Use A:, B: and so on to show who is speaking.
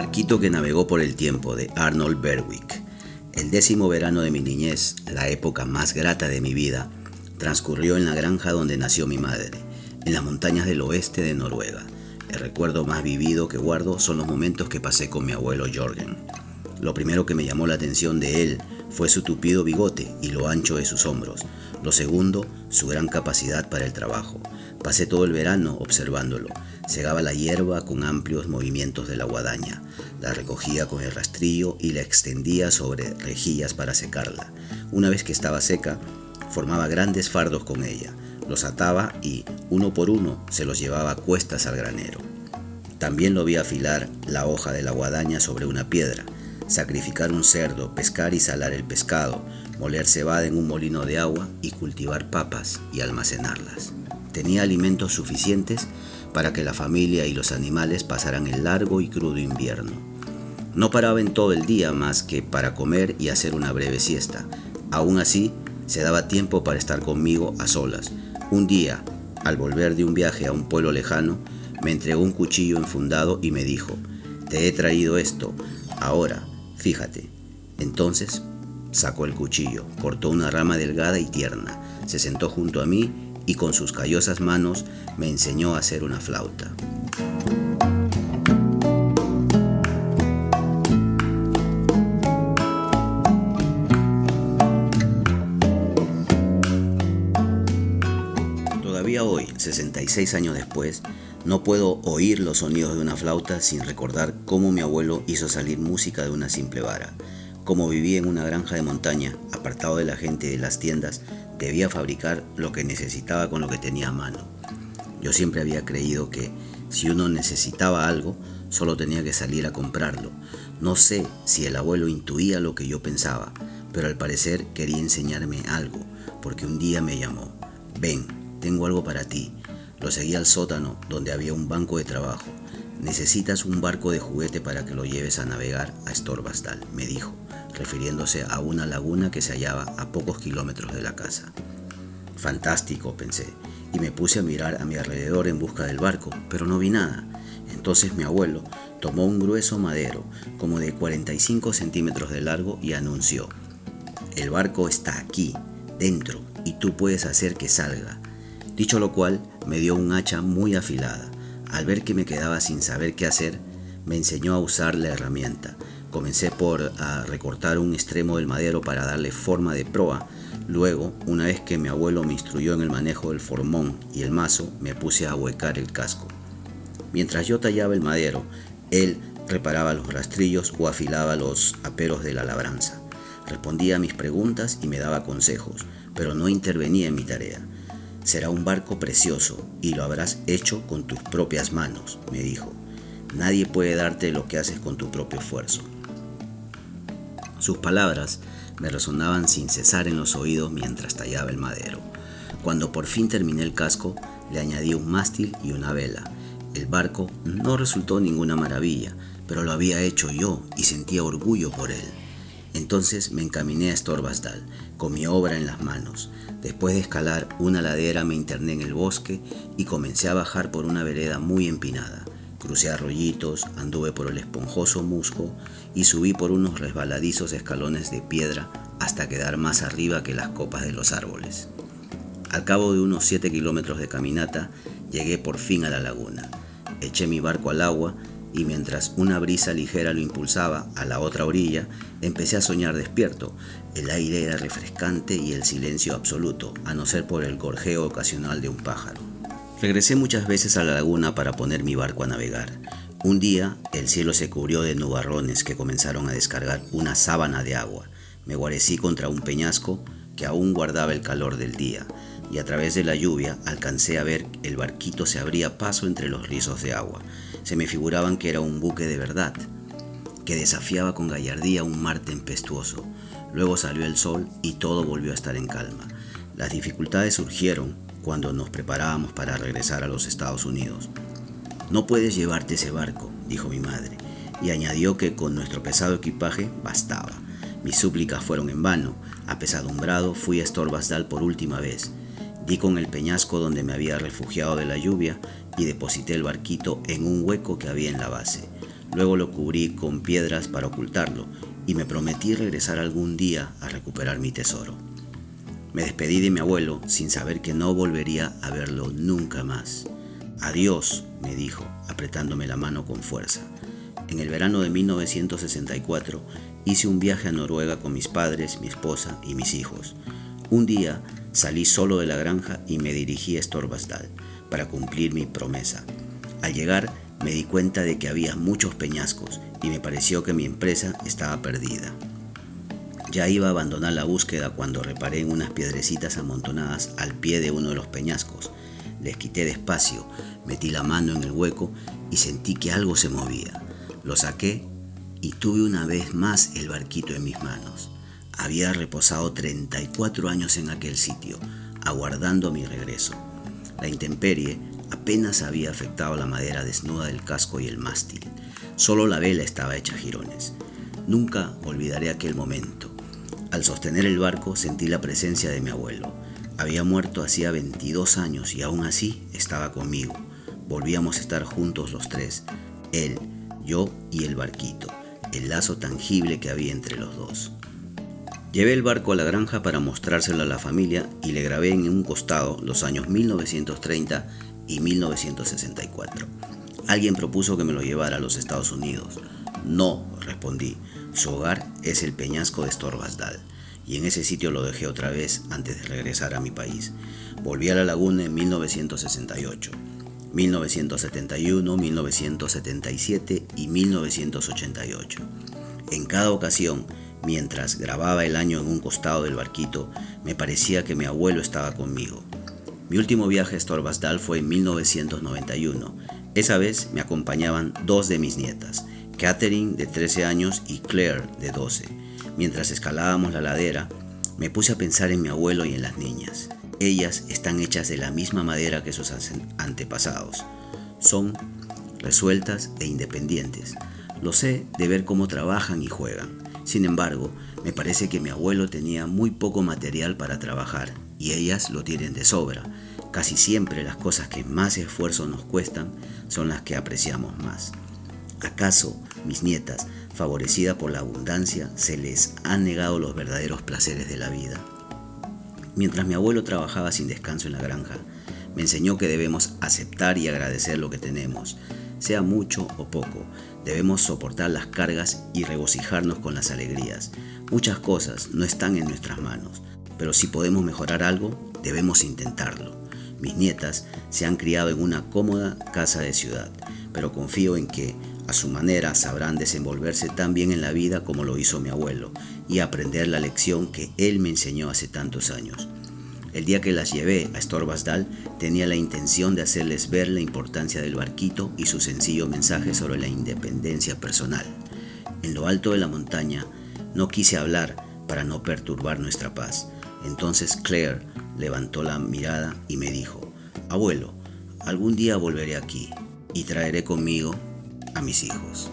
A: barquito que navegó por el tiempo de Arnold Berwick. El décimo verano de mi niñez, la época más grata de mi vida, transcurrió en la granja donde nació mi madre, en las montañas del oeste de Noruega. El recuerdo más vivido que guardo son los momentos que pasé con mi abuelo Jorgen. Lo primero que me llamó la atención de él fue su tupido bigote y lo ancho de sus hombros. Lo segundo, su gran capacidad para el trabajo. Pasé todo el verano observándolo. Segaba la hierba con amplios movimientos de la guadaña. La recogía con el rastrillo y la extendía sobre rejillas para secarla. Una vez que estaba seca, formaba grandes fardos con ella. Los ataba y, uno por uno, se los llevaba a cuestas al granero. También lo vi afilar la hoja de la guadaña sobre una piedra sacrificar un cerdo, pescar y salar el pescado, moler cebada en un molino de agua y cultivar papas y almacenarlas. Tenía alimentos suficientes para que la familia y los animales pasaran el largo y crudo invierno. No paraba en todo el día más que para comer y hacer una breve siesta. Aún así, se daba tiempo para estar conmigo a solas. Un día, al volver de un viaje a un pueblo lejano, me entregó un cuchillo enfundado y me dijo, te he traído esto, ahora Fíjate. Entonces sacó el cuchillo, cortó una rama delgada y tierna, se sentó junto a mí y con sus callosas manos me enseñó a hacer una flauta. Todavía hoy, 66 años después, no puedo oír los sonidos de una flauta sin recordar cómo mi abuelo hizo salir música de una simple vara. Como vivía en una granja de montaña, apartado de la gente y de las tiendas, debía fabricar lo que necesitaba con lo que tenía a mano. Yo siempre había creído que si uno necesitaba algo, solo tenía que salir a comprarlo. No sé si el abuelo intuía lo que yo pensaba, pero al parecer quería enseñarme algo, porque un día me llamó. Ven, tengo algo para ti. Lo seguí al sótano, donde había un banco de trabajo. Necesitas un barco de juguete para que lo lleves a navegar a Storbasdal, me dijo, refiriéndose a una laguna que se hallaba a pocos kilómetros de la casa. Fantástico, pensé, y me puse a mirar a mi alrededor en busca del barco, pero no vi nada. Entonces mi abuelo tomó un grueso madero, como de 45 centímetros de largo, y anunció, el barco está aquí, dentro, y tú puedes hacer que salga. Dicho lo cual, me dio un hacha muy afilada. Al ver que me quedaba sin saber qué hacer, me enseñó a usar la herramienta. Comencé por recortar un extremo del madero para darle forma de proa. Luego, una vez que mi abuelo me instruyó en el manejo del formón y el mazo, me puse a huecar el casco. Mientras yo tallaba el madero, él reparaba los rastrillos o afilaba los aperos de la labranza. Respondía a mis preguntas y me daba consejos, pero no intervenía en mi tarea. Será un barco precioso y lo habrás hecho con tus propias manos, me dijo. Nadie puede darte lo que haces con tu propio esfuerzo. Sus palabras me resonaban sin cesar en los oídos mientras tallaba el madero. Cuando por fin terminé el casco, le añadí un mástil y una vela. El barco no resultó ninguna maravilla, pero lo había hecho yo y sentía orgullo por él. Entonces me encaminé a Storbasdal, con mi obra en las manos. Después de escalar una ladera me interné en el bosque y comencé a bajar por una vereda muy empinada. Crucé arroyitos, anduve por el esponjoso musgo y subí por unos resbaladizos escalones de piedra hasta quedar más arriba que las copas de los árboles. Al cabo de unos 7 kilómetros de caminata, llegué por fin a la laguna. Eché mi barco al agua y mientras una brisa ligera lo impulsaba a la otra orilla, empecé a soñar despierto. El aire era refrescante y el silencio absoluto, a no ser por el gorjeo ocasional de un pájaro. Regresé muchas veces a la laguna para poner mi barco a navegar. Un día el cielo se cubrió de nubarrones que comenzaron a descargar una sábana de agua. Me guarecí contra un peñasco que aún guardaba el calor del día, y a través de la lluvia alcancé a ver el barquito se abría paso entre los rizos de agua. Se me figuraban que era un buque de verdad, que desafiaba con gallardía un mar tempestuoso. Luego salió el sol y todo volvió a estar en calma. Las dificultades surgieron cuando nos preparábamos para regresar a los Estados Unidos. No puedes llevarte ese barco, dijo mi madre, y añadió que con nuestro pesado equipaje bastaba. Mis súplicas fueron en vano. Apesadumbrado fui a Storbasdal por última vez. Di con el peñasco donde me había refugiado de la lluvia y deposité el barquito en un hueco que había en la base. Luego lo cubrí con piedras para ocultarlo y me prometí regresar algún día a recuperar mi tesoro. Me despedí de mi abuelo sin saber que no volvería a verlo nunca más. Adiós, me dijo, apretándome la mano con fuerza. En el verano de 1964 hice un viaje a Noruega con mis padres, mi esposa y mis hijos. Un día salí solo de la granja y me dirigí a Storbasdal para cumplir mi promesa. Al llegar me di cuenta de que había muchos peñascos y me pareció que mi empresa estaba perdida. Ya iba a abandonar la búsqueda cuando reparé en unas piedrecitas amontonadas al pie de uno de los peñascos. Les quité despacio, metí la mano en el hueco y sentí que algo se movía. Lo saqué y tuve una vez más el barquito en mis manos. Había reposado 34 años en aquel sitio, aguardando mi regreso. La intemperie apenas había afectado la madera desnuda del casco y el mástil. Solo la vela estaba hecha jirones. Nunca olvidaré aquel momento. Al sostener el barco sentí la presencia de mi abuelo. Había muerto hacía 22 años y aún así estaba conmigo. Volvíamos a estar juntos los tres, él, yo y el barquito, el lazo tangible que había entre los dos. Llevé el barco a la granja para mostrárselo a la familia y le grabé en un costado los años 1930 y 1964. Alguien propuso que me lo llevara a los Estados Unidos. No, respondí. Su hogar es el peñasco de Storbasdal y en ese sitio lo dejé otra vez antes de regresar a mi país. Volví a la laguna en 1968, 1971, 1977 y 1988. En cada ocasión Mientras grababa el año en un costado del barquito, me parecía que mi abuelo estaba conmigo. Mi último viaje a Storbasdal fue en 1991. Esa vez me acompañaban dos de mis nietas, Catherine de 13 años y Claire de 12. Mientras escalábamos la ladera, me puse a pensar en mi abuelo y en las niñas. Ellas están hechas de la misma madera que sus antepasados. Son resueltas e independientes. Lo sé de ver cómo trabajan y juegan. Sin embargo, me parece que mi abuelo tenía muy poco material para trabajar y ellas lo tienen de sobra. Casi siempre las cosas que más esfuerzo nos cuestan son las que apreciamos más. ¿Acaso mis nietas, favorecidas por la abundancia, se les han negado los verdaderos placeres de la vida? Mientras mi abuelo trabajaba sin descanso en la granja, me enseñó que debemos aceptar y agradecer lo que tenemos, sea mucho o poco. Debemos soportar las cargas y regocijarnos con las alegrías. Muchas cosas no están en nuestras manos, pero si podemos mejorar algo, debemos intentarlo. Mis nietas se han criado en una cómoda casa de ciudad, pero confío en que, a su manera, sabrán desenvolverse tan bien en la vida como lo hizo mi abuelo y aprender la lección que él me enseñó hace tantos años. El día que las llevé a Storbasdal tenía la intención de hacerles ver la importancia del barquito y su sencillo mensaje sobre la independencia personal. En lo alto de la montaña no quise hablar para no perturbar nuestra paz. Entonces Claire levantó la mirada y me dijo, Abuelo, algún día volveré aquí y traeré conmigo a mis hijos.